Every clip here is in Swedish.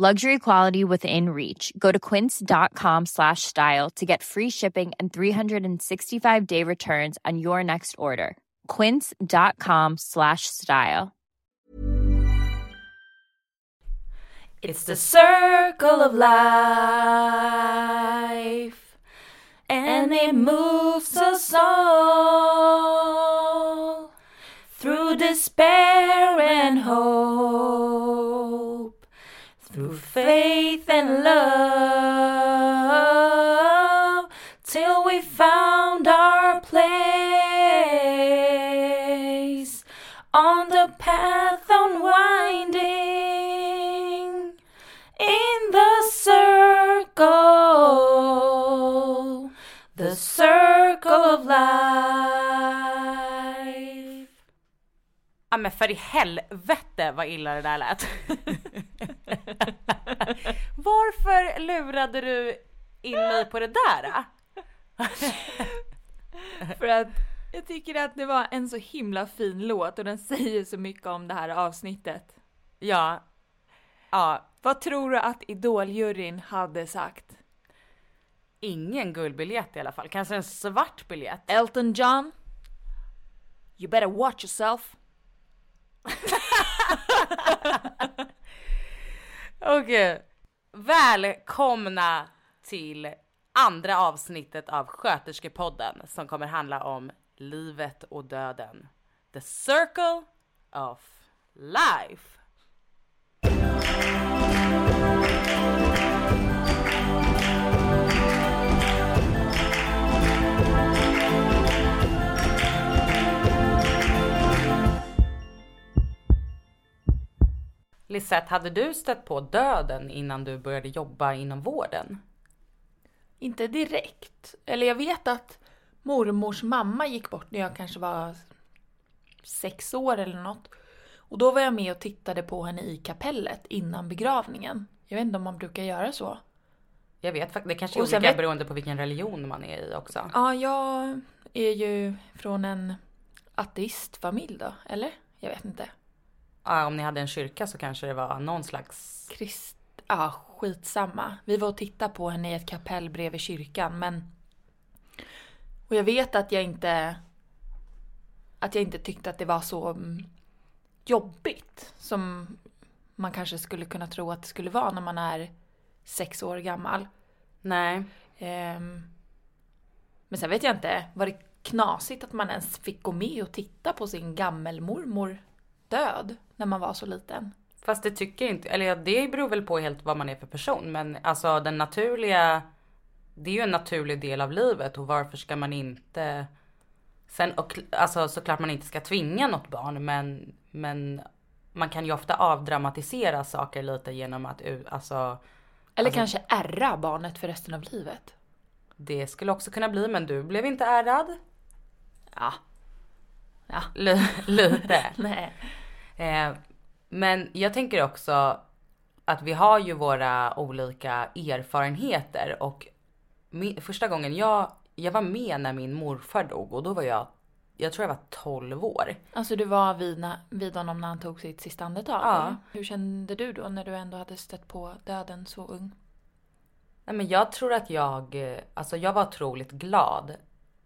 Luxury quality within reach. Go to quince.com slash style to get free shipping and 365 day returns on your next order. Quince.com slash style. It's the circle of life, and it moves us all through despair and hope, through faith and love, till we found our place on the path unwinding in the circle, the circle of life. Ja men för i helvete vad illa det där lät. Varför lurade du in mig på det där? För att jag tycker att det var en så himla fin låt och den säger så mycket om det här avsnittet. Ja. Ja, Vad tror du att Idoljuryn hade sagt? ingen guldbiljett i alla fall. Kanske en svart biljett. Elton John? You better watch yourself. Okej. Välkomna till andra avsnittet av Sköterskepodden som kommer handla om livet och döden. The Circle of Life. Lisette, hade du stött på döden innan du började jobba inom vården? Inte direkt. Eller jag vet att mormors mamma gick bort när jag kanske var sex år eller något. Och då var jag med och tittade på henne i kapellet innan begravningen. Jag vet inte om man brukar göra så. Jag vet faktiskt, det kanske är olika vet- beroende på vilken religion man är i också. Ja, jag är ju från en ateistfamilj då, eller? Jag vet inte. Ja, om ni hade en kyrka så kanske det var någon slags... Krist... Ja, skitsamma. Vi var och tittade på henne i ett kapell bredvid kyrkan, men... Och jag vet att jag inte... Att jag inte tyckte att det var så mm, jobbigt som man kanske skulle kunna tro att det skulle vara när man är sex år gammal. Nej. Ehm, Men sen vet jag inte, var det knasigt att man ens fick gå med och titta på sin gammelmormor död när man var så liten? Fast det tycker jag inte, eller ja, det beror väl på helt vad man är för person. Men alltså den naturliga, det är ju en naturlig del av livet och varför ska man inte Sen och, alltså såklart man inte ska tvinga något barn men, men man kan ju ofta avdramatisera saker lite genom att alltså Eller Alltså- kanske ärra barnet för resten av livet? det skulle också kunna bli men du blev inte ärrad. Ja. Ja. L- lite. Nej. Eh, men jag tänker också att vi har ju våra olika erfarenheter och mi- första gången jag, jag var med när min morfar dog och då var jag, jag tror jag var 12 år. Alltså du var vid, vid honom när han tog sitt sista andetag? Ja. eller? Hur kände du då när du ändå hade stött på döden så ung? Nej, men jag tror att jag, eh, alltså jag var otroligt glad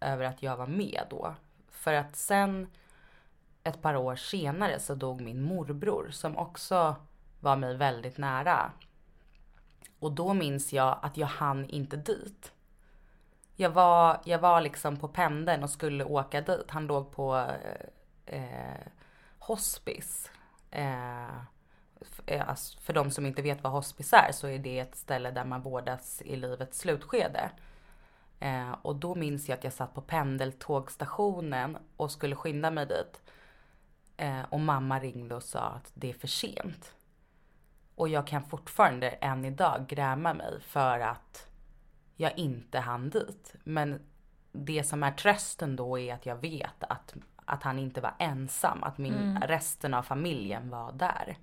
över att jag var med då. För att sen ett par år senare så dog min morbror som också var mig väldigt nära. Och då minns jag att jag hann inte dit. jag var, jag var liksom på pendeln och skulle åka dit. Han låg på eh, eh, hospice. Eh, eh, alltså, för de som inte vet vad hospice är så är det ett ställe där man vårdas i livets slutskede. Eh, och då minns jag att jag satt på pendeltågstationen och skulle skynda mig dit. Eh, och mamma ringde och sa att det är för sent. Och jag kan fortfarande än idag gräma mig för att jag inte hann dit. Men det som är trösten då är att jag vet att, att han inte var ensam, att min, mm. resten av familjen var där.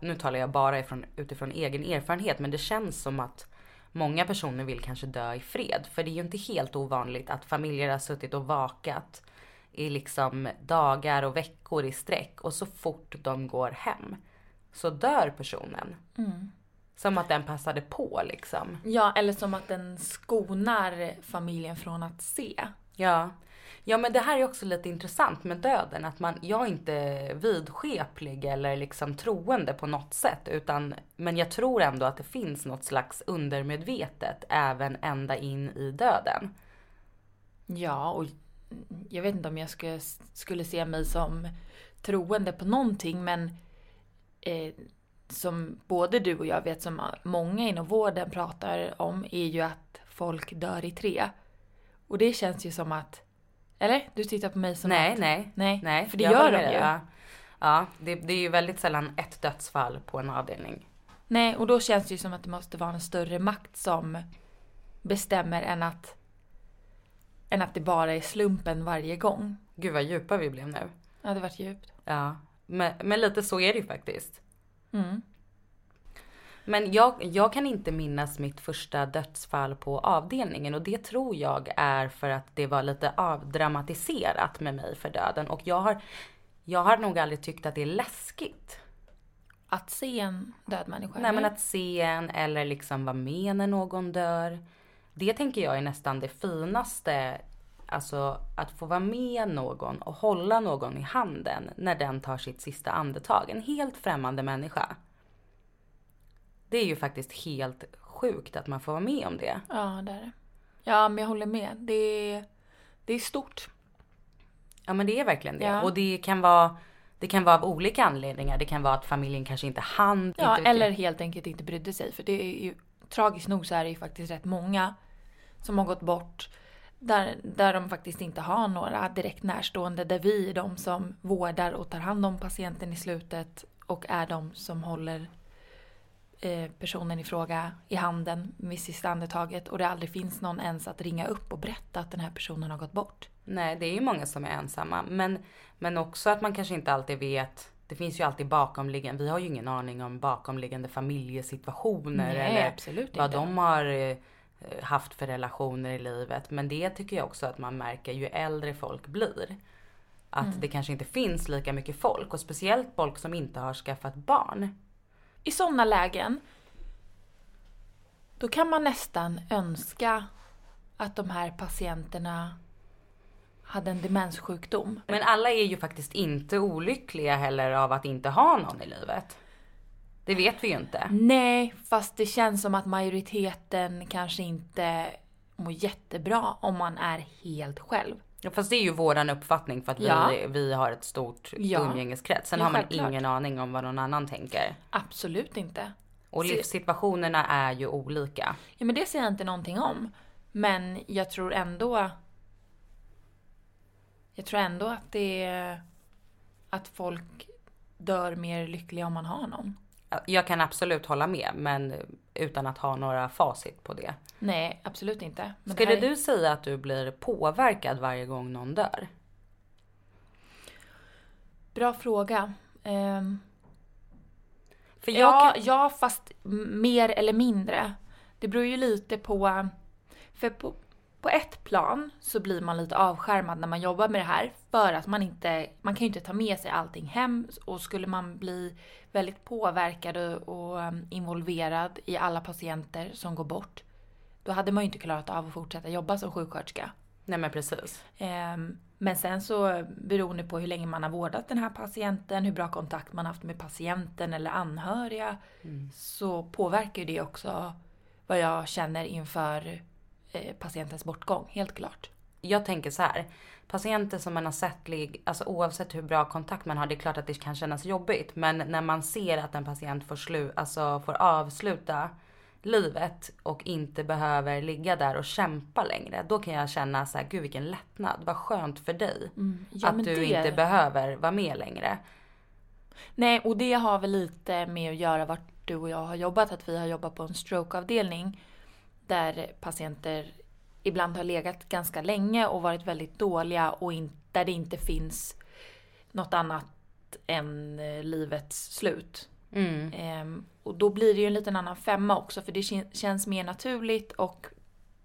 Nu talar jag bara ifrån, utifrån egen erfarenhet men det känns som att många personer vill kanske dö i fred. För det är ju inte helt ovanligt att familjer har suttit och vakat i liksom dagar och veckor i sträck och så fort de går hem så dör personen. Mm. Som att den passade på liksom. Ja, eller som att den skonar familjen från att se. Ja. Ja men det här är också lite intressant med döden. Att man, jag är inte vidskeplig eller liksom troende på något sätt. Utan, men jag tror ändå att det finns något slags undermedvetet även ända in i döden. Ja, och jag vet inte om jag skulle, skulle se mig som troende på någonting men eh, som både du och jag vet, som många inom vården pratar om, är ju att folk dör i tre. Och det känns ju som att... Eller? Du tittar på mig som nej, att... Nej, nej. Nej, för det gör de ju. Ja, ja det, det är ju väldigt sällan ett dödsfall på en avdelning. Nej, och då känns det ju som att det måste vara en större makt som bestämmer än att, än att det bara är slumpen varje gång. Gud vad djupa vi blev nu. Ja, det vart djupt. Ja, men, men lite så är det ju faktiskt. Mm. Men jag, jag kan inte minnas mitt första dödsfall på avdelningen och det tror jag är för att det var lite avdramatiserat med mig för döden och jag har, jag har nog aldrig tyckt att det är läskigt. Att se en död människa? Nej men att se en eller liksom vara med när någon dör. Det tänker jag är nästan det finaste Alltså att få vara med någon och hålla någon i handen när den tar sitt sista andetag. En helt främmande människa. Det är ju faktiskt helt sjukt att man får vara med om det. Ja, det är det. Ja, men jag håller med. Det är, det är stort. Ja, men det är verkligen det. Ja. Och det kan vara det kan vara av olika anledningar. Det kan vara att familjen kanske inte hann. Ja, inte eller helt enkelt inte brydde sig. För det är ju tragiskt nog så är det ju faktiskt rätt många som har gått bort där, där de faktiskt inte har några direkt närstående. Där vi är de som vårdar och tar hand om patienten i slutet och är de som håller eh, personen i fråga i handen vid sista andetaget och det aldrig finns någon ens att ringa upp och berätta att den här personen har gått bort. Nej, det är ju många som är ensamma. Men, men också att man kanske inte alltid vet det finns ju alltid bakomliggande, vi har ju ingen aning om bakomliggande familjesituationer Nej, eller absolut vad inte. de har eh, haft för relationer i livet. Men det tycker jag också att man märker ju äldre folk blir. Att mm. det kanske inte finns lika mycket folk och speciellt folk som inte har skaffat barn. I sådana lägen då kan man nästan önska att de här patienterna hade en demenssjukdom. Men alla är ju faktiskt inte olyckliga heller av att inte ha någon i livet. Det vet vi ju inte. Nej, fast det känns som att majoriteten kanske inte mår jättebra om man är helt själv. Ja, fast det är ju våran uppfattning för att ja. vi, vi har ett stort ja. umgängeskrets. Sen ja, har man självklart. ingen aning om vad någon annan tänker. Absolut inte. Och livssituationerna är ju olika. Ja men det säger jag inte någonting om. Men jag tror ändå... Jag tror ändå att det är... Att folk dör mer lyckliga om man har någon. Jag kan absolut hålla med men utan att ha några facit på det. Nej, absolut inte. Men Skulle är... du säga att du blir påverkad varje gång någon dör? Bra fråga. Um... För jag ja, ja, fast mer eller mindre. Det beror ju lite på... För på, på ett plan så blir man lite avskärmad när man jobbar med det här för att man inte, man kan ju inte ta med sig allting hem och skulle man bli väldigt påverkad och um, involverad i alla patienter som går bort då hade man ju inte klarat av att fortsätta jobba som sjuksköterska. Nej men precis. Ehm, men sen så beroende på hur länge man har vårdat den här patienten, hur bra kontakt man haft med patienten eller anhöriga mm. så påverkar det också vad jag känner inför patientens bortgång, helt klart. Jag tänker så här. Patienter som man har sett, alltså oavsett hur bra kontakt man har, det är klart att det kan kännas jobbigt. Men när man ser att en patient får, slu- alltså får avsluta livet och inte behöver ligga där och kämpa längre. Då kan jag känna så här, gud vilken lättnad, vad skönt för dig. Mm. Ja, att du det- inte behöver vara med längre. Nej, och det har väl lite med att göra vart du och jag har jobbat. Att vi har jobbat på en strokeavdelning där patienter ibland har legat ganska länge och varit väldigt dåliga och in, där det inte finns något annat än eh, livets slut. Mm. Ehm, och då blir det ju en liten annan femma också för det kän- känns mer naturligt och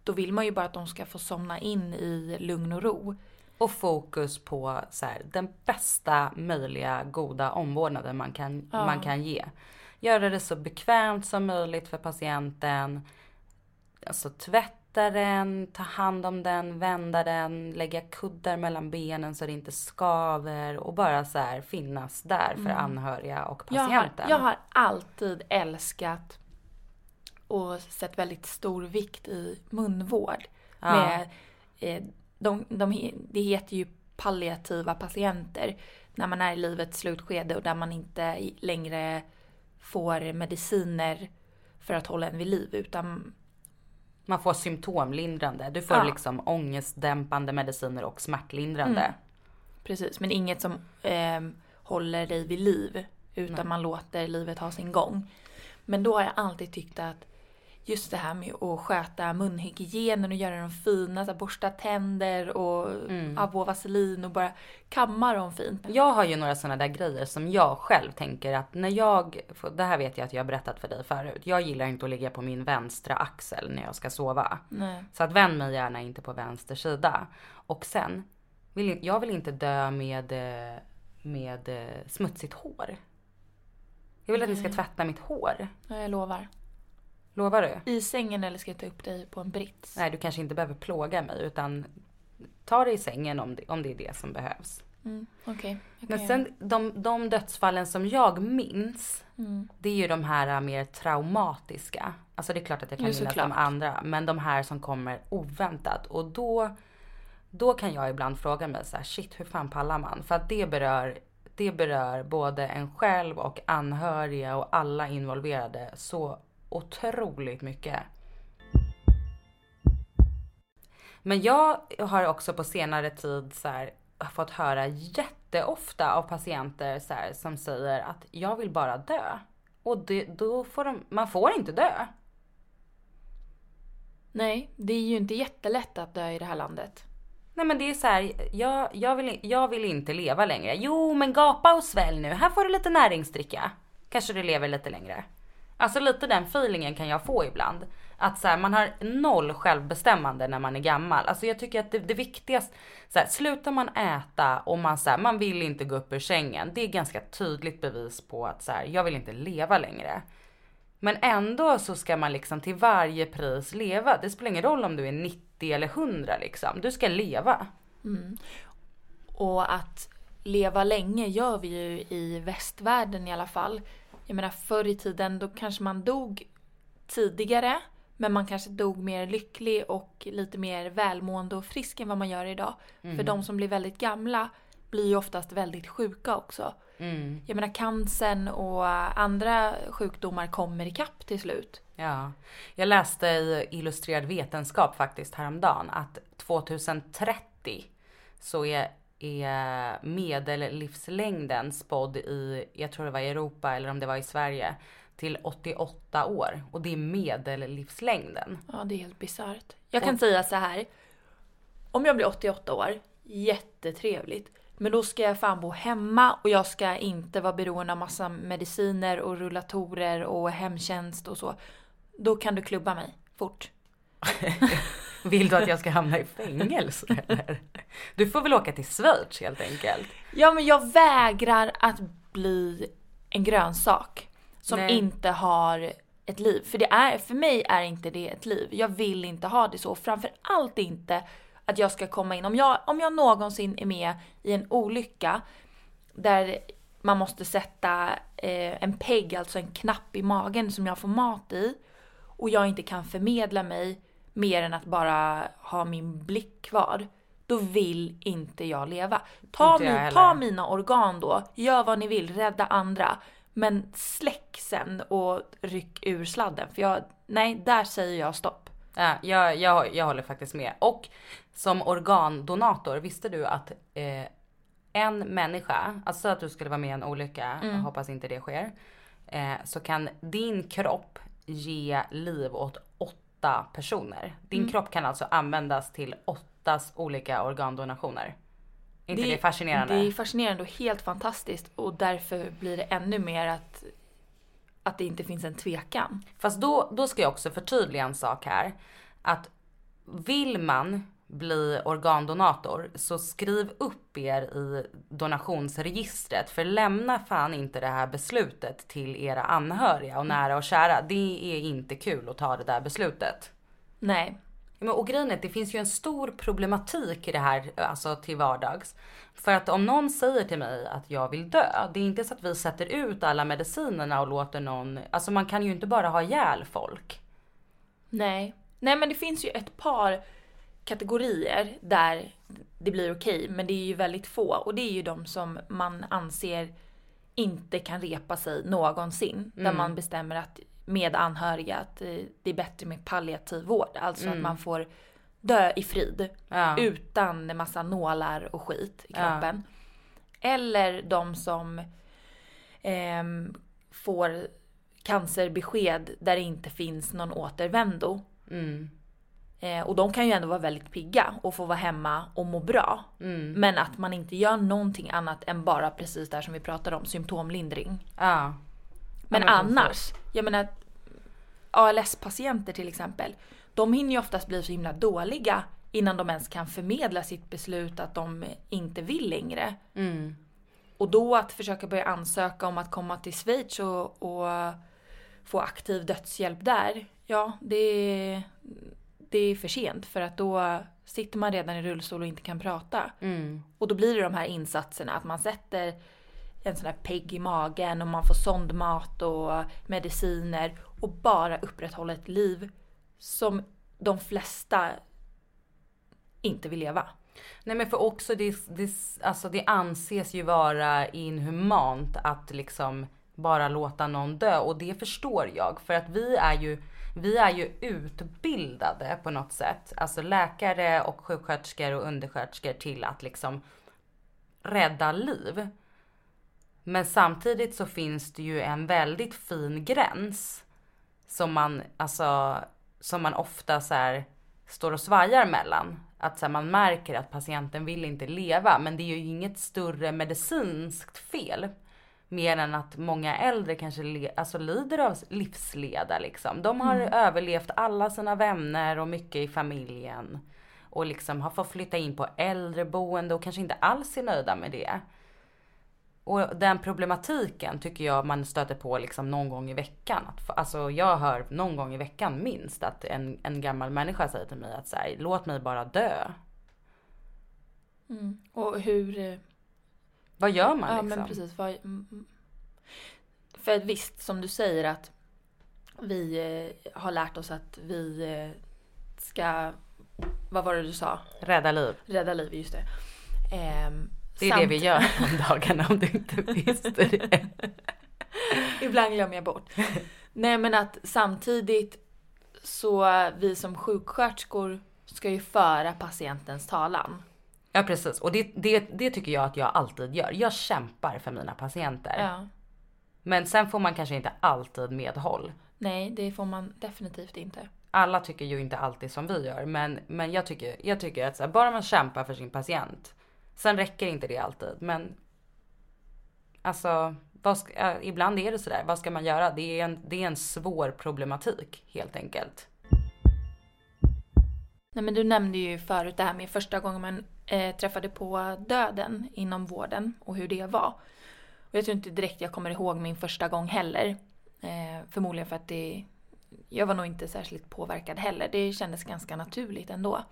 då vill man ju bara att de ska få somna in i lugn och ro. Och fokus på så här, den bästa möjliga goda omvårdnaden man kan, Ja. man kan ge. Göra det så bekvämt som möjligt för patienten. Alltså tvätta den, ta hand om den, vända den, lägga kuddar mellan benen så det inte skaver och bara så här finnas där för anhöriga och Jag har, patienten. jag har alltid älskat och sett väldigt stor vikt i munvård. Ja. Med, eh, de, de, det heter ju palliativa patienter när man är i livets slutskede och där man inte längre får mediciner för att hålla en vid liv utan Man får symptomlindrande. Du får Ja. liksom ångestdämpande mediciner och smärtlindrande. Mm. Precis, men inget som eh, håller dig vid liv. Utan man låter livet ha sin gång. Men då har jag alltid tyckt att just det här med att sköta munhygienen och göra dem fina, så här, borsta tänder och Mm. abba vaselin och bara kamma dem fint. Jag har ju några sådana där grejer som jag själv tänker att när jag, det här vet jag att jag har berättat för dig förut. Jag gillar inte att ligga på min vänstra axel när jag ska sova. Nej. Så att vänd mig gärna inte på vänster sida. Och sen, vill, jag vill inte dö med, eh, med eh, smutsigt hår. Jag vill att ni ska tvätta mitt hår. Ja, jag lovar. Lovar du? I sängen eller ska jag ta upp dig på en brits? Nej, du kanske inte behöver plåga mig utan ta det i sängen om det, om det är det som behövs. Mm, jag kan Men sen de, de dödsfallen som jag minns. Mm. det är ju de här äh, mer traumatiska. Alltså det är klart att jag kan minnas de andra, men de här som kommer oväntat. Och då, då kan jag ibland fråga mig så här, shit hur fan pallar man? För att det berör, det berör både en själv och anhöriga och alla involverade så otroligt mycket. Men jag har också på senare tid så här, fått höra jätteofta av patienter så här, som säger att jag vill bara dö. Och det, då får de, man får inte dö. Nej, det är ju inte jättelätt att dö i det här landet. Nej men det är så här, jag, jag, vill, jag vill inte leva längre. Jo men gapa och svälj nu, här får du lite näringsdricka. Kanske du lever lite längre. Alltså lite den feelingen kan jag få ibland. Att så här, man har noll självbestämmande när man är gammal. Alltså jag tycker att det, det viktigaste, så här, slutar man äta och man, så här, man vill inte gå upp ur sängen. Det är ganska tydligt bevis på att så här, jag vill inte leva längre. Men ändå så ska man liksom till varje pris leva. Det spelar ingen roll om du är 90 eller 100 liksom. Du ska leva. Mm. Och att leva länge gör vi ju i västvärlden i alla fall. Jag menar förr i tiden då kanske man dog tidigare. Men man kanske dog mer lycklig och lite mer välmående och frisk än vad man gör idag. För de som blir väldigt gamla blir ju oftast väldigt sjuka också. Mm. Jag menar cancern och andra sjukdomar kommer ikapp till slut. Ja, jag läste i Illustrerad vetenskap faktiskt häromdagen att 2030 så är, är medellivslängden spådd i, jag tror det var i Europa eller om det var i Sverige, till 88 år. Och det är medellivslängden. Ja, det är helt bisarrt. Jag kan säga så här. Om jag blir 88 år, jättetrevligt. Men då ska jag fan bo hemma och jag ska inte vara beroende av massa mediciner och rullatorer och hemtjänst och så. Då kan du klubba mig, fort. Vill du att jag ska hamna i fängelse eller? Du får väl åka till Schweiz helt enkelt. Ja, men jag vägrar att bli en grönsak som Nej. inte har ett liv. För, det är, för mig är inte det ett liv. Jag vill inte ha det så. Framför allt inte att jag ska komma in. Om jag, om jag någonsin är med i en olycka där man måste sätta eh, en pegg, alltså en knapp i magen som jag får mat i och jag inte kan förmedla mig mer än att bara ha min blick kvar, då vill inte jag leva. Ta, jag min, ta mina organ då, gör vad ni vill, rädda andra. Men släck sen och ryck ur sladden. För jag, nej, där säger jag stopp. Ja, jag, jag, jag håller faktiskt med. Och som organdonator, visste du att eh, en människa, alltså att du skulle vara med i en olycka, jag hoppas inte det sker. Eh, så kan din kropp ge liv åt åtta personer. Din kropp kan alltså användas till åttas olika organdonationer. Inte det, fascinerande? Det är fascinerande och helt fantastiskt. Och därför blir det ännu mer att, att det inte finns en tvekan. Fast då, då ska jag också förtydliga en sak här. Att vill man bli organdonator så skriv upp er i donationsregistret. För lämna fan inte det här beslutet till era anhöriga och nära och kära. Det är inte kul att ta det där beslutet. Nej. Men, och grejen är det finns ju en stor problematik i det här, alltså till vardags. För att om någon säger till mig att jag vill dö, det är inte så att vi sätter ut alla medicinerna och låter någon, alltså man kan ju inte bara ha ihjäl folk. Nej. Nej men det finns ju ett par kategorier där det blir okej. men det är ju väldigt få. Och det är ju de som man anser inte kan repa sig någonsin. Där man bestämmer att med anhöriga att eh, det är bättre med palliativ vård. Alltså att man får dö i frid. Ja. Utan en massa nålar och skit i kroppen. Eller de som ehm, får cancerbesked där det inte finns någon återvändo. Mm. Eh, och de kan ju ändå vara väldigt pigga och få vara hemma och må bra. Mm. Men att man inte gör någonting annat än bara precis där som vi pratade om, symptomlindring. Ja. Men, men annars, jag menar ALS-patienter till exempel, de hinner ju oftast bli så himla dåliga innan de ens kan förmedla sitt beslut att de inte vill längre. Mm. Och då att försöka börja ansöka om att komma till Schweiz och, och få aktiv dödshjälp där, ja det är, det är för sent för att då sitter man redan i rullstol och inte kan prata. Mm. Och då blir det de här insatserna att man sätter en sån här pegg i magen och man får sondmat och mediciner och bara upprätthålla ett liv som de flesta inte vill leva. Nej men för också det, det, alltså det anses ju vara inhumant att liksom bara låta någon dö och det förstår jag för att vi är ju vi är ju utbildade på något sätt, alltså läkare och sjuksköterskor och undersköterskor till att liksom rädda liv. Men samtidigt så finns det ju en väldigt fin gräns som man, alltså, som man ofta så här står och svajar mellan. Att så här, man märker att patienten vill inte leva, men det är ju inget större medicinskt fel. Mer än att många äldre kanske le- alltså lider av livsleda liksom. De har överlevt alla sina vänner och mycket i familjen. Och liksom har fått flytta in på äldreboende och kanske inte alls är nöjda med det. Och den problematiken tycker jag man stöter på liksom någon gång i veckan. Att, alltså jag hör någon gång i veckan minst att en, en gammal människa säger till mig att så här, låt mig bara dö. Och hur... Vad gör man Ja liksom? men precis. Vad, mm, mm. För visst, som du säger att vi eh, har lärt oss att vi eh, ska... Vad var det du sa? Rädda liv. Rädda liv, just det. Ehm, Det är samt- det vi gör om dagarna om du inte visste det. Ibland glömmer jag bort. Nej men att samtidigt så vi som sjuksköterskor ska ju föra patientens talan. Ja precis och det, det, det tycker jag att jag alltid gör. Jag kämpar för mina patienter. Ja. Men sen får man kanske inte alltid medhåll. Nej, det får man definitivt inte. Alla tycker ju inte alltid som vi gör men, men jag, tycker, jag tycker att här, bara man kämpar för sin patient. Sen räcker inte det alltid men alltså ska, ibland är det sådär. Vad ska man göra? Det är, en, det är en svår problematik helt enkelt. Nej men du nämnde ju förut det här med första gången man eh, träffade på döden inom vården och hur det var. Och jag tror inte direkt jag kommer ihåg min första gång heller. Eh, förmodligen för att det, jag var nog inte särskilt påverkad heller. Det kändes ganska naturligt ändå.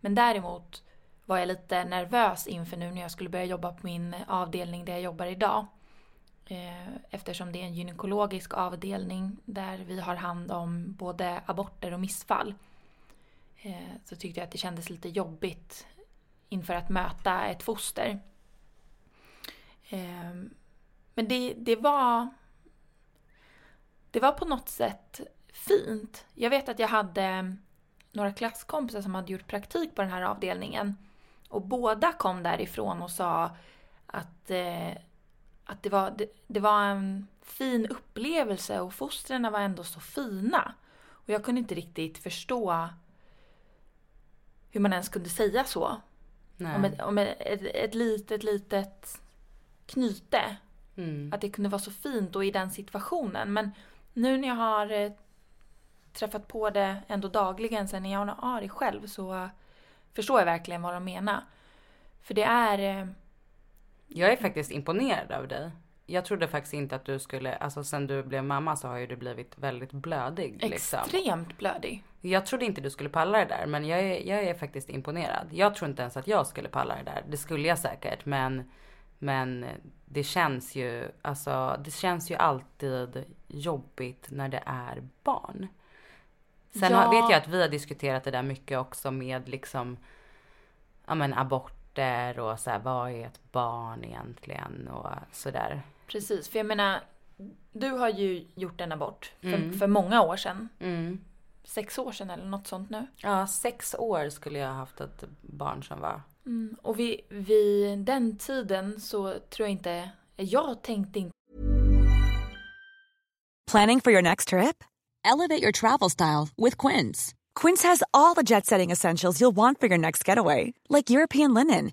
Men däremot var jag lite nervös inför nu när jag skulle börja jobba på min avdelning där jag jobbar idag. Eh, eftersom det är en gynekologisk avdelning där vi har hand om både aborter och missfall. Eh, så tyckte jag att det kändes lite jobbigt inför att möta ett foster. Ehm, men det, det var... Det var på något sätt fint. Jag vet att jag hade några klasskompisar som hade gjort praktik på den här avdelningen. Och båda kom därifrån och sa att, eh, att det, var, det, det, var en fin upplevelse och fostren var ändå så fina. Och jag kunde inte riktigt förstå hur man ens kunde säga så. Nej. Om, ett, om ett, ett, litet, litet knyte. Mm. Att det kunde vara så fint och i den situationen. Men nu när jag har eh, träffat på det ändå dagligen sen jag har Ari själv så förstår jag verkligen vad de menar. För det är... Eh, jag är faktiskt imponerad av dig. Jag trodde faktiskt inte att du skulle, alltså sen du blev mamma så har ju du blivit väldigt blödig. Liksom. Extremt blödig. Jag trodde inte du skulle palla det där men jag är, jag är faktiskt imponerad. Jag tror inte ens att jag skulle palla det där. Det skulle jag säkert men, men det känns ju, alltså det känns ju alltid jobbigt när det är barn. Sen ja. vet jag att vi har diskuterat det där mycket också med liksom, ja men aborter och så här, vad är ett barn egentligen och sådär. Precis, för jag menar, du har ju gjort en abort för, mm. för många år sedan. Mm. Sex år sedan eller något sånt nu. Ja, sex år skulle jag ha haft ett barn som var. Mm. Och vid, vid den tiden så tror jag inte, jag tänkte inte Planning for your next trip? Elevate your travel style with Quince. Quince has all the jet setting essentials you'll want for your next getaway. Like European linen,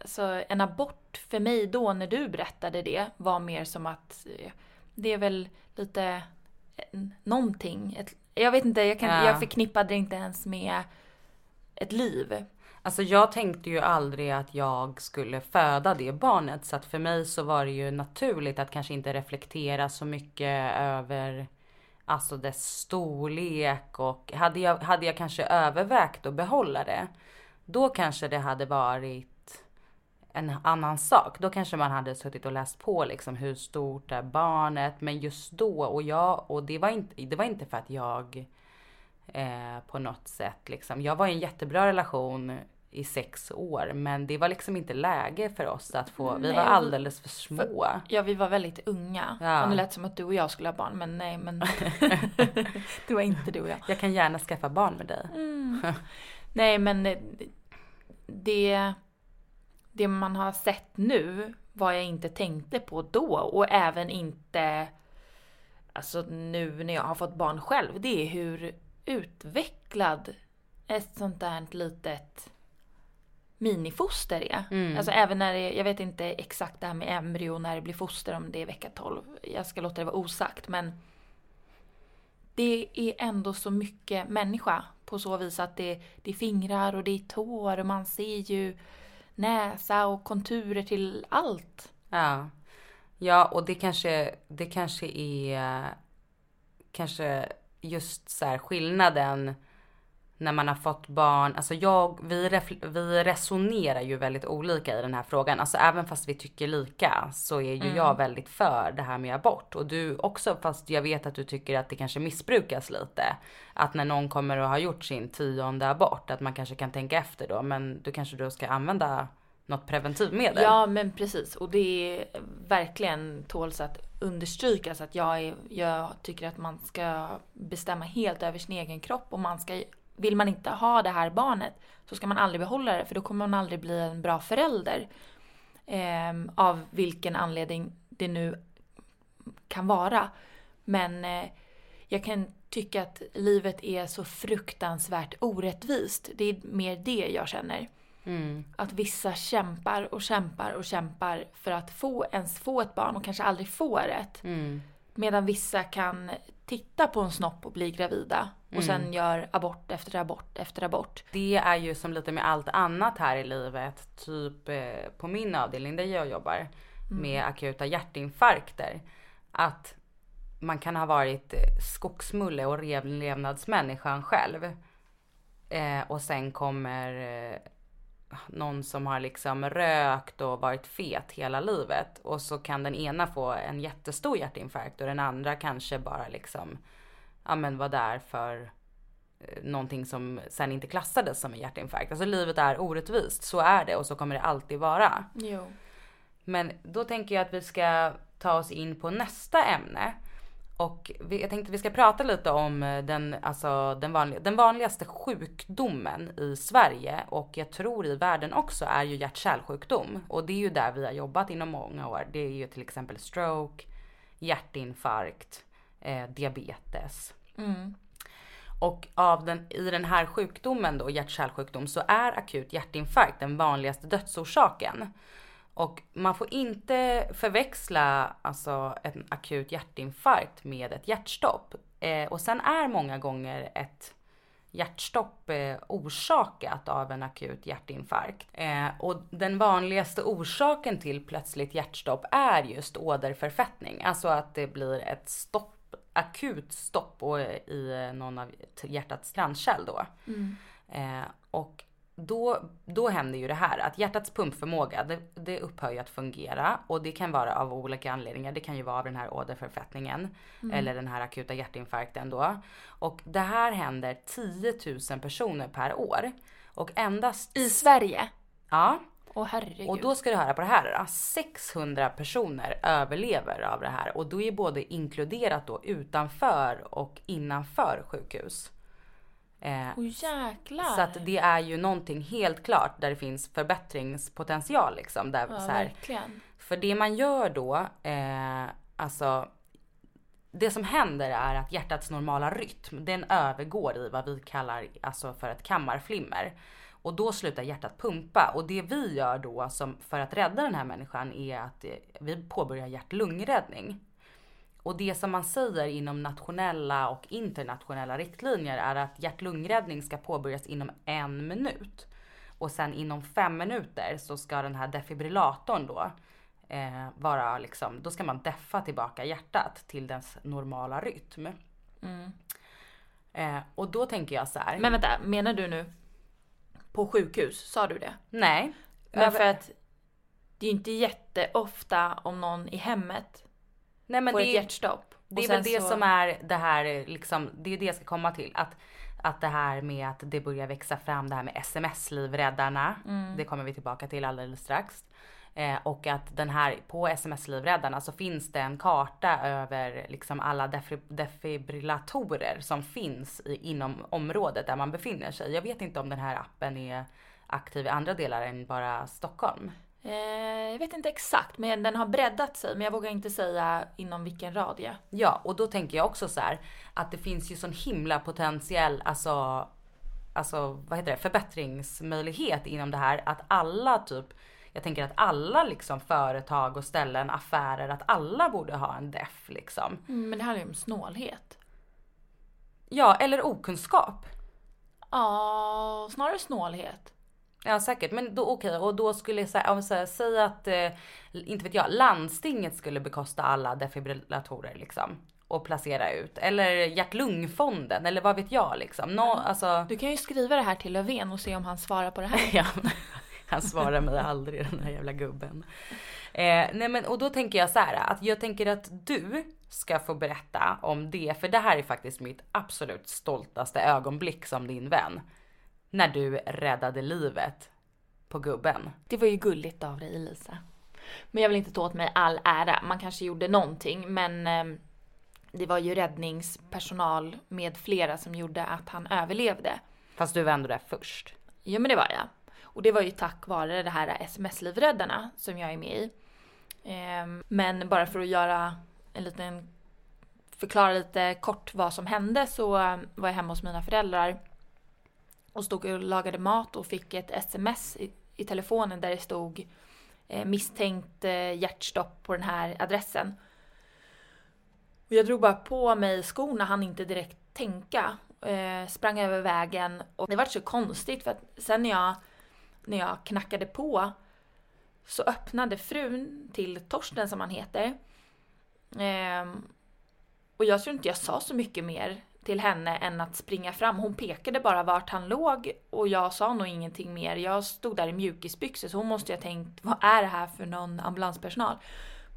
alltså, en abort för mig då när du berättade det var mer som att det är väl lite någonting, ett, jag vet inte, jag, kan, ja. jag förknippade det inte ens med ett liv. Alltså jag tänkte ju aldrig att jag skulle föda det barnet så att för mig så var det ju naturligt att kanske inte reflektera så mycket över alltså dess storlek och hade jag, hade jag kanske övervägt att behålla det då kanske det hade varit en annan sak. Då kanske man hade suttit och läst på liksom hur stort är barnet. Men just då och jag och det var inte, det var inte för att jag eh, på något sätt liksom. Jag var i en jättebra relation i sex år men det var liksom inte läge för oss att få, vi nej, var alldeles för små. För, ja vi var väldigt unga. Ja. Och det lät som att du och jag skulle ha barn men nej men det var inte du och jag. Jag kan gärna skaffa barn med dig. Mm. Nej men det det man har sett nu, vad jag inte tänkte på då och även inte alltså nu när jag har fått barn själv, det är hur utvecklad ett sånt där litet minifoster är. Mm. Alltså även när det, jag vet inte exakt det här med embryo när det blir foster om det är vecka 12. Jag ska låta det vara osagt men det är ändå så mycket människa på så vis att det, det är fingrar och det är tår och man ser ju näsa och konturer till allt. Ja. Ja, och det kanske, det kanske är kanske just så här skillnaden när man har fått barn, alltså jag, vi, vi resonerar ju väldigt olika i den här frågan. Alltså även fast vi tycker lika så är ju jag väldigt för det här med abort. Och du också, fast jag vet att du tycker att det kanske missbrukas lite. Att när någon kommer och har gjort sin tionde abort, att man kanske kan tänka efter då. Men du kanske då ska använda något preventivmedel? Ja men precis och det är verkligen tåls att understrykas att jag, är, jag tycker att man ska bestämma helt över sin egen kropp och man ska, vill man inte ha det här barnet så ska man aldrig behålla det för då kommer man aldrig bli en bra förälder. Ehm, av vilken anledning det nu kan vara. Men eh, jag kan tycka att livet är så fruktansvärt orättvist. Det är mer det jag känner. Mm. Att vissa kämpar och kämpar och kämpar för att få, ens få ett barn och kanske aldrig får ett. Mm. Medan vissa kan titta på en snopp och bli gravida och Mm. sen gör abort efter abort efter abort. Det är ju som lite med allt annat här i livet, typ eh, på min avdelning där jag jobbar med akuta hjärtinfarkter. Att man kan ha varit eh, skogsmulle och revlevnadsmänniskan själv. Eh, och sen kommer eh, någon som har liksom rökt och varit fet hela livet. Och så kan den ena få en jättestor hjärtinfarkt och den andra kanske bara liksom, ja men var där för eh, någonting som sen inte klassades som en hjärtinfarkt. Alltså livet är orättvist, så är det och så kommer det alltid vara. Jo. Men då tänker jag att vi ska ta oss in på nästa ämne. Och vi, jag tänkte vi ska prata lite om eh, den, alltså den, vanliga, den vanligaste sjukdomen i Sverige och jag tror i världen också är ju hjärt-kärlsjukdom. Och det är ju där vi har jobbat inom många år. Det är ju till exempel stroke, hjärtinfarkt, eh, diabetes. Mm. Och av den, i den här sjukdomen då, hjärt-kärlsjukdom, så är akut hjärtinfarkt den vanligaste dödsorsaken. Och man får inte förväxla alltså en akut hjärtinfarkt med ett hjärtstopp. Eh, och sen är många gånger ett hjärtstopp eh, orsakat av en akut hjärtinfarkt. Eh, och den vanligaste orsaken till plötsligt hjärtstopp är just åderförfettning. Alltså att det blir ett stopp, akut stopp i någon av hjärtats kranskärl då. Eh, och då, då händer ju det här att hjärtats pumpförmåga det, det upphör ju att fungera och det kan vara av olika anledningar. Det kan ju vara av den här åderförfettningen eller den här akuta hjärtinfarkten då. Och det här händer 10 000 personer per år. Och endast... I Sverige? Ja. Herregud. Och då ska du höra på det här. då. 600 personer överlever av det här och då är både inkluderat då utanför och innanför sjukhus. Eh, Åh jäklar. så att det är ju någonting helt klart där det finns förbättringspotential liksom. Där, ja, så här. verkligen. För det man gör då, eh, alltså det som händer är att hjärtats normala rytm, den övergår i vad vi kallar alltså för ett kammarflimmer. Och då slutar hjärtat pumpa och det vi gör då som för att rädda den här människan är att eh, vi påbörjar hjärt-lungräddning. Och det som man säger inom nationella och internationella riktlinjer är att hjärt-lungräddning ska påbörjas inom en minut. Och sen inom fem minuter så ska den här defibrillatorn då eh, vara liksom, då ska man deffa tillbaka hjärtat till dess normala rytm. Eh, och då tänker jag så här. Men vänta, menar du nu på sjukhus? Sa du det? nej. Men för att det är ju inte jätteofta om någon i hemmet nej, men får det, ett hjärtstopp. Det är väl det så- som är det här liksom, det är det jag ska komma till. Att, att det här med att det börjar växa fram det här med sms-livräddarna. Mm. Det kommer vi tillbaka till alldeles strax. Eh, och att den här, på sms-livräddarna så finns det en karta över liksom alla defibrillatorer som finns i, inom området där man befinner sig. Jag vet inte om den här appen är aktiv i andra delar än bara Stockholm. Eh, jag vet inte exakt, men den har breddat sig. Men jag vågar inte säga inom vilken radie. Ja, och då tänker jag också så här att det finns ju sån himla potentiell, alltså, alltså vad heter det, förbättringsmöjlighet inom det här. Att alla typ, jag tänker att alla liksom företag och ställen, affärer, att alla borde ha en def liksom. Mm, men det handlar ju om snålhet. Ja, eller okunskap. Ja, snarare snålhet. Ja säkert, men då okej och då skulle jag säga, om säg att, eh, inte vet jag, landstinget skulle bekosta alla defibrillatorer liksom. och placera ut. Eller hjärt-lungfonden eller vad vet jag liksom. Nå, alltså, Du kan ju skriva det här till Löfven och se om han svarar på det här. ja, han svarar mig aldrig den här jävla gubben. Eh, nej men och då tänker jag så här att jag tänker att du ska få berätta om det, för det här är faktiskt mitt absolut stoltaste ögonblick som din vän. När du räddade livet på gubben. Det var ju gulligt av dig Elisa. Men jag vill inte ta åt mig all ära. Man kanske gjorde någonting men eh, det var ju räddningspersonal med flera som gjorde att han överlevde. Fast du var ändå där först. Ja men det var jag. Och det var ju tack vare det här SMS-livräddarna som jag är med i. Ehm, Men bara för att göra en liten, förklara lite kort vad som hände så eh, var jag hemma hos mina föräldrar och stod och lagade mat och fick ett sms i, i telefonen där det stod eh, misstänkt eh, hjärtstopp på den här adressen. Och jag drog bara på mig skorna, hann inte direkt tänka. Eh, sprang över vägen och det var så konstigt för att sen när jag, när jag knackade på så öppnade frun till Torsten som han heter. Eh, och jag tror inte jag sa så mycket mer till henne än att springa fram. Hon pekade bara vart han låg och jag sa nog ingenting mer. Jag stod där i mjukisbyxor så hon måste ju ha tänkt vad är det här för någon ambulanspersonal?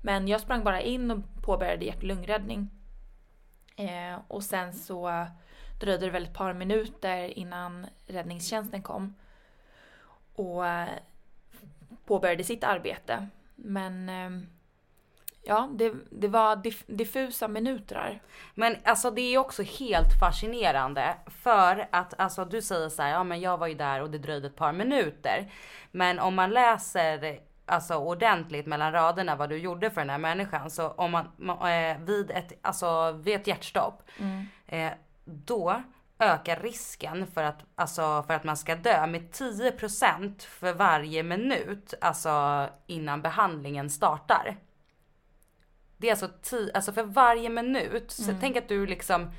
Men jag sprang bara in och påbörjade hjärt och lungräddning. Eh, och sen så dröjde det väl ett par minuter innan räddningstjänsten kom. Och eh, påbörjade sitt arbete. Men eh, ja, det, det var diff, diffusa minuter. Men alltså det är också helt fascinerande för att alltså du säger så här, ja men jag var ju där och det dröjde ett par minuter. Men om man läser alltså ordentligt mellan raderna vad du gjorde för den här människan så om man, eh, vid ett, alltså vid ett hjärtstopp eh, då ökar risken för att, alltså för att man ska dö med 10% för varje minut, alltså innan behandlingen startar. Det är alltså, ti- alltså för varje minut. Så tänk att du liksom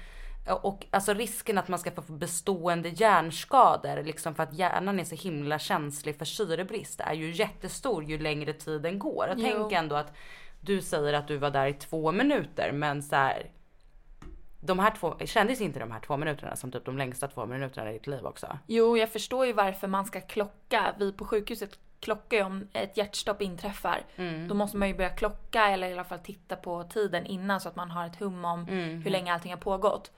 och alltså risken att man ska få bestående hjärnskador liksom för att hjärnan är så himla känslig för syrebrist är ju jättestor ju längre tiden går. Och tänk ändå att du säger att du var där i två minuter men så här. De här två, kändes inte de här två minuterna som typ de längsta två minuterna i ditt liv också? Jo, jag förstår ju varför man ska klocka. Vi på sjukhuset klockar ju om ett hjärtstopp inträffar. Då måste man ju börja klocka eller i alla fall titta på tiden innan så att man har ett hum om hur länge allting har pågått.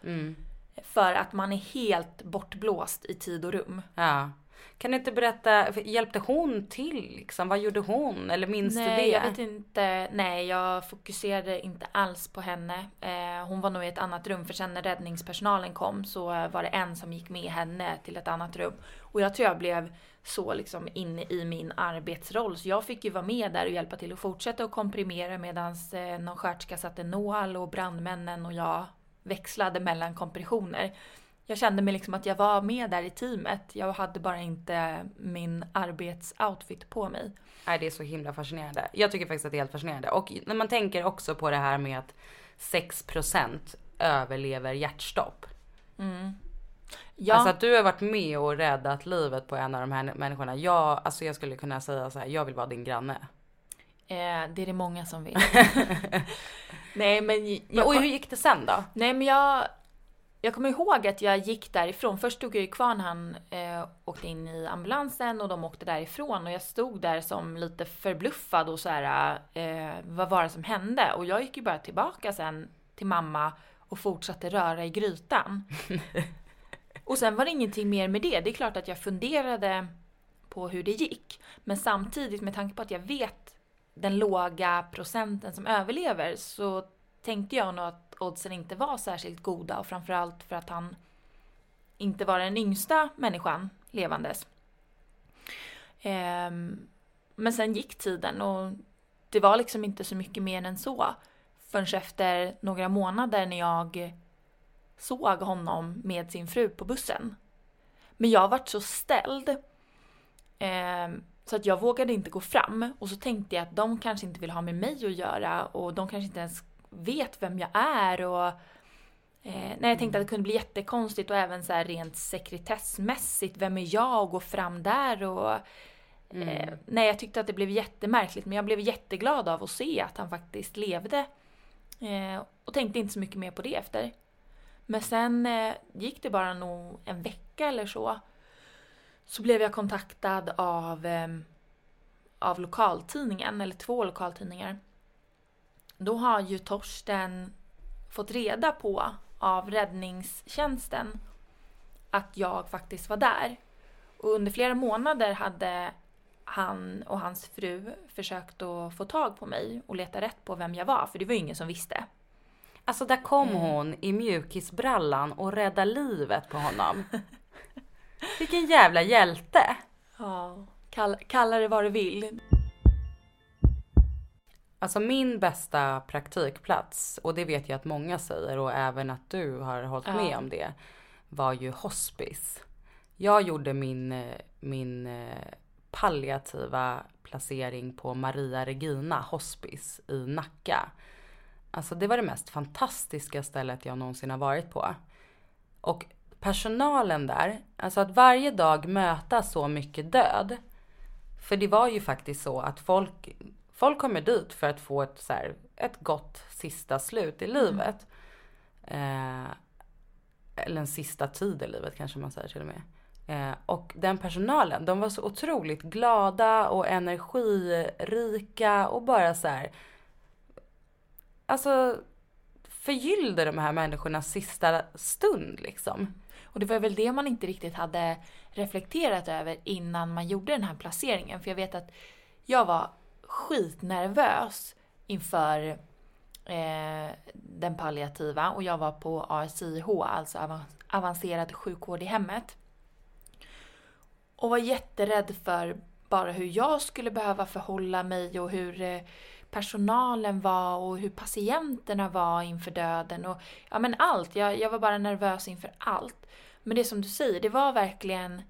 För att man är helt bortblåst i tid och rum. Ja. Kan du inte berätta, hjälpte hon till liksom? Vad gjorde hon? Eller minns nej, du det? jag vet inte. Nej, jag fokuserade inte alls på henne. Eh, hon var nog i ett annat rum för sen när räddningspersonalen kom så var det en som gick med henne till ett annat rum. Och jag tror jag blev så liksom inne i min arbetsroll så jag fick ju vara med där och hjälpa till att fortsätta att komprimera medan eh, någon sköterska satte nål och brandmännen och jag växlade mellan kompressioner. Jag kände mig liksom att jag var med där i teamet. Jag hade bara inte min arbetsoutfit på mig. Nej, det är så himla fascinerande. Jag tycker faktiskt att det är helt fascinerande. Och när man tänker också på det här med att 6% överlever hjärtstopp. Ja. Alltså att du har varit med och räddat livet på en av de här människorna. Jag, alltså jag skulle kunna säga så här, jag vill vara din granne. Eh, det är det många som vill. Nej men, Men, jag, och hur gick det sen då? nej, men jag, jag kommer ihåg att jag gick därifrån. Först stod jag ju kvar när han eh, åkte in i ambulansen och de åkte därifrån. Och jag stod där som lite förbluffad och så här, eh, vad var det som hände? Och jag gick ju bara tillbaka sen till mamma och fortsatte röra i grytan. och sen var det ingenting mer med det. Det är klart att jag funderade på hur det gick. Men samtidigt med tanke på att jag vet den låga procenten som överlever så tänkte jag nog att oddsen inte var särskilt goda och framförallt för att han inte var den yngsta människan levandes. Ehm, men sen gick tiden och det var liksom inte så mycket mer än så. Förrän efter några månader när jag såg honom med sin fru på bussen. Men jag vart så ställd. Ehm, så att jag vågade inte gå fram. Och så tänkte jag att de kanske inte vill ha med mig att göra och de kanske inte ens vet vem jag är. Och, eh, nej, jag tänkte att det kunde bli jättekonstigt och även så rent sekretessmässigt. Vem är jag och gå fram där? Och, eh, nej, jag tyckte att det blev jättemärkligt men jag blev jätteglad av att se att han faktiskt levde Eh, och tänkte inte så mycket mer på det efter. Men sen eh, gick det bara nog en vecka eller så. Så blev jag kontaktad av, eh, av lokaltidningen, eller två lokaltidningar. Då har ju Torsten fått reda på av räddningstjänsten att jag faktiskt var där. Och under flera månader hade han och hans fru försökt att få tag på mig och leta rätt på vem jag var, för det var ju ingen som visste. Alltså där kom hon i mjukisbrallan och räddade livet på honom. Vilken jävla hjälte! Ja, kall, kalla det vad du vill. Alltså min bästa praktikplats, och det vet jag att många säger och även att du har hållit Ja. med om det, var ju hospice. Jag gjorde min, min eh, palliativa placering på Maria Regina hospice i Nacka. Alltså det var det mest fantastiska stället jag någonsin har varit på. Och personalen där, alltså att varje dag möta så mycket död. För det var ju faktiskt så att folk, folk kommer dit för att få ett, så här, ett gott sista slut i livet. Eh, eller en sista tid i livet kanske man säger till och med. Eh, och den personalen, de var så otroligt glada och energirika och bara så här. Alltså förgyllde de här människornas sista stund liksom. Och det var väl det man inte riktigt hade reflekterat över innan man gjorde den här placeringen. För jag vet att jag var skitnervös inför eh, den palliativa och jag var på ASIH, alltså avancerad sjukvård i hemmet. Och var jätterädd för bara hur jag skulle behöva förhålla mig och hur eh, personalen var och hur patienterna var inför döden och ja men allt. Jag, jag var bara nervös inför allt. Men det som du säger, det var verkligen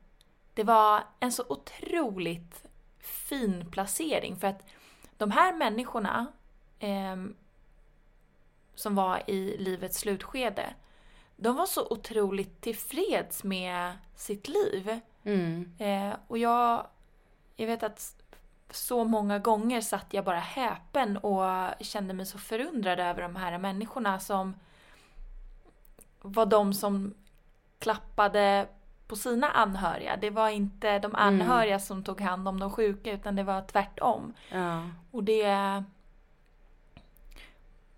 det var en så otroligt fin placering för att de här människorna ehm, som var i livets slutskede, de var så otroligt tillfreds med sitt liv. Mm. Eh, och jag, jag vet att så många gånger satt jag bara häpen och kände mig så förundrad över de här människorna som var de som klappade på sina anhöriga. Det var inte de anhöriga som tog hand om de sjuka utan det var tvärtom. Ja. Och det...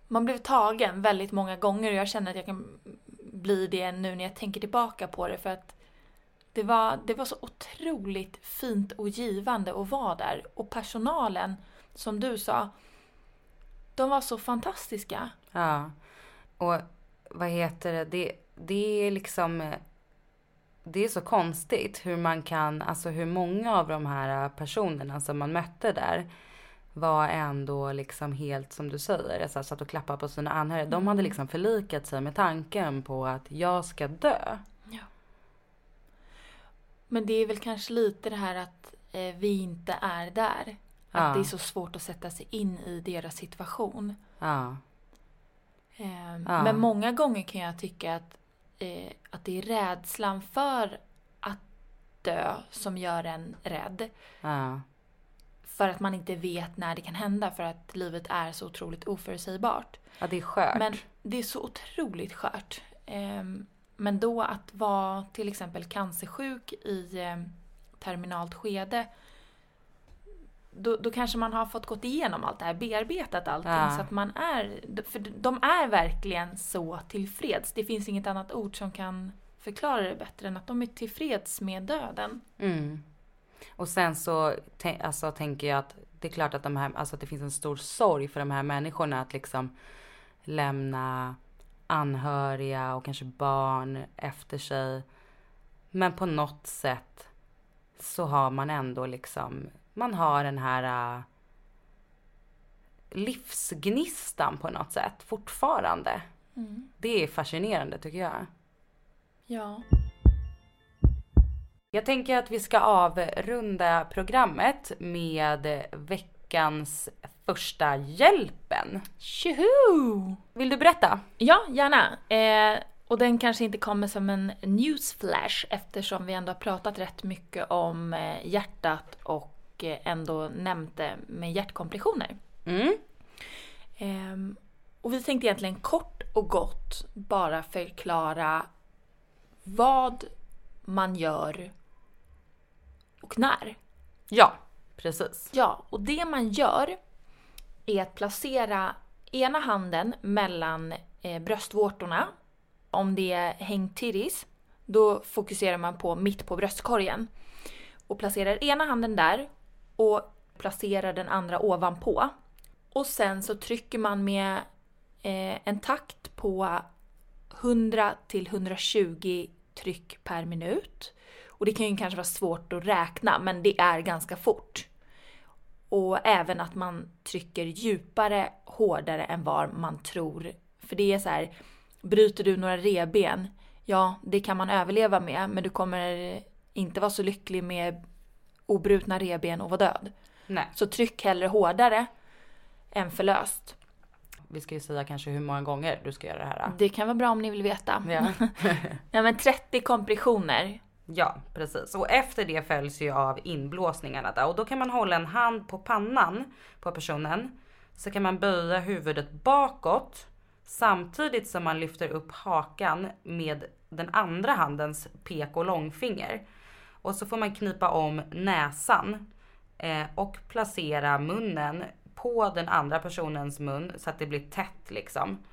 Man blev tagen väldigt många gånger och jag känner att jag kan bli det nu när jag tänker tillbaka på det för att det var, det var så otroligt fint och givande att vara där. Och personalen, som du sa, de var så fantastiska. Ja. Och vad heter det? Det, det är liksom... Det är så konstigt hur man kan, alltså hur många av de här personerna som man mötte där var ändå liksom helt som du säger, alltså satt och klappade på sina anhöriga. De hade liksom förlikat sig med tanken på att jag ska dö. Men det är väl kanske lite det här att eh, vi inte är där. Att Ja. det är så svårt att sätta sig in i deras situation. Ja. Ehm, Ja. Men många gånger kan jag tycka att, eh, att det är rädslan för att dö som gör en rädd. För att man inte vet när det kan hända för att livet är så otroligt oförutsägbart. Ja, det är skört. Men det är så otroligt skört. Ehm, Men då att vara till exempel cancersjuk i ehm, terminalt skede då, då kanske man har fått gått igenom allt det här, bearbetat allting Ja. så att man är, för de är verkligen så tillfreds. Det finns inget annat ord som kan förklara det bättre än att de är tillfreds med döden. Mm. Och sen så alltså, tänker jag att det är klart att, de här, alltså, att det finns en stor sorg för de här människorna att liksom lämna anhöriga och kanske barn efter sig. Men på något sätt så har man ändå liksom, man har den här äh, livsgnistan på något sätt fortfarande. Det är fascinerande tycker jag. Ja. Jag tänker att vi ska avrunda programmet med veckans första hjälpen. Tjoho! Vill du berätta? Ja, gärna. Eh, och den kanske inte kommer som en newsflash eftersom vi ändå har pratat rätt mycket om eh, hjärtat och eh, ändå nämnt det med hjärtkompressioner. Mm. Ehm, Och vi tänkte egentligen kort och gott bara förklara vad man gör och när. Ja, precis. Ja, och det man gör är att placera ena handen mellan eh, bröstvårtorna. Om det är hängtiris, då fokuserar man på mitt på bröstkorgen. Och placerar ena handen där och placerar den andra ovanpå. Och sen så trycker man med eh, en takt på 100 till 120 tryck per minut. Och det kan ju kanske vara svårt att räkna men det är ganska fort. Och även att man trycker djupare, hårdare än vad man tror. För det är så här, bryter du några reben, ja det kan man överleva med men du kommer inte vara så lycklig med obrutna reben och vara död. Nej. Så tryck hellre hårdare än för löst. Vi ska ju säga kanske hur många gånger du ska göra det här. Det kan vara bra om ni vill veta. Ja. Ja men 30 kompressioner. Ja, precis. Och efter det följs ju av inblåsningarna där. Och då kan man hålla en hand på pannan på personen. Så kan man böja huvudet bakåt samtidigt som man lyfter upp hakan med den andra handens pek och långfinger. Och så får man knipa om näsan eh, och placera munnen på den andra personens mun så att det blir tätt liksom.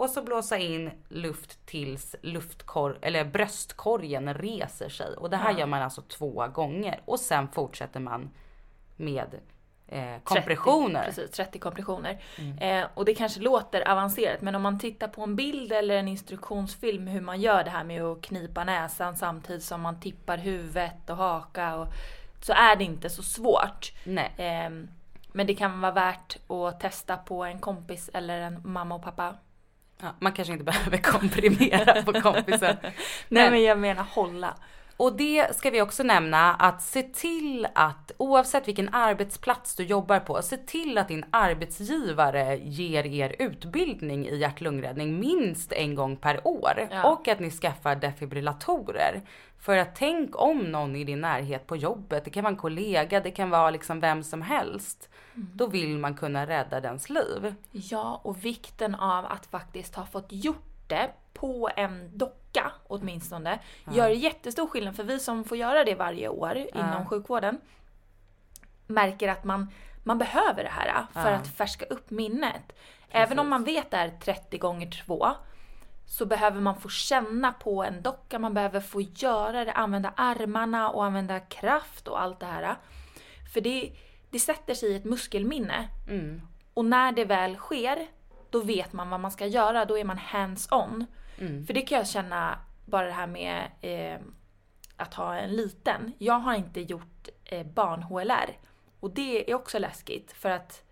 Och så blåsa in luft tills luftkor eller bröstkorgen reser sig. Och det här gör man alltså två gånger. Och sen fortsätter man med eh, kompressioner. 30, precis, 30 kompressioner. Eh, och det kanske låter avancerat men om man tittar på en bild eller en instruktionsfilm hur man gör det här med att knipa näsan samtidigt som man tippar huvudet och haka och, så är det inte så svårt. Nej. Eh, men det kan vara värt att testa på en kompis eller en mamma och pappa. Ja, man kanske inte behöver komprimera på kompisen. Nej men jag menar hålla. Och det ska vi också nämna att se till att oavsett vilken arbetsplats du jobbar på, se till att din arbetsgivare ger er utbildning i hjärt-lungräddning minst en gång per år. Ja. Och att ni skaffar defibrillatorer. För att tänk om någon i din närhet på jobbet, det kan vara en kollega, det kan vara liksom vem som helst. Då vill man kunna rädda dens liv. Ja, och vikten av att faktiskt ha fått gjort det på en docka åtminstone. Gör jättestor skillnad för vi som får göra det varje år inom sjukvården märker att man, man behöver det här för att färska upp minnet. Även om man vet det är 30 gånger 2 så behöver man få känna på en docka, man behöver få göra det, använda armarna och använda kraft och allt det här. För det, det sätter sig i ett muskelminne. Och när det väl sker, då vet man vad man ska göra, då är man hands-on. För det kan jag känna, bara det här med eh, att ha en liten. Jag har inte gjort eh, barn-HLR. Och det är också läskigt för att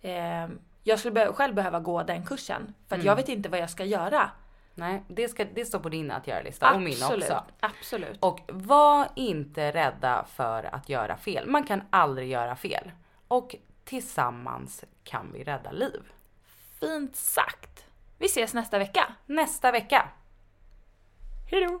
eh, jag skulle be- själv behöva gå den kursen. För att jag vet inte vad jag ska göra. Nej, det, ska, det står på din att göra-lista och min också. absolut. Och var inte rädda för att göra fel. Man kan aldrig göra fel. Och tillsammans kan vi rädda liv. Fint sagt. Vi ses nästa vecka. Nästa vecka. Hejdå!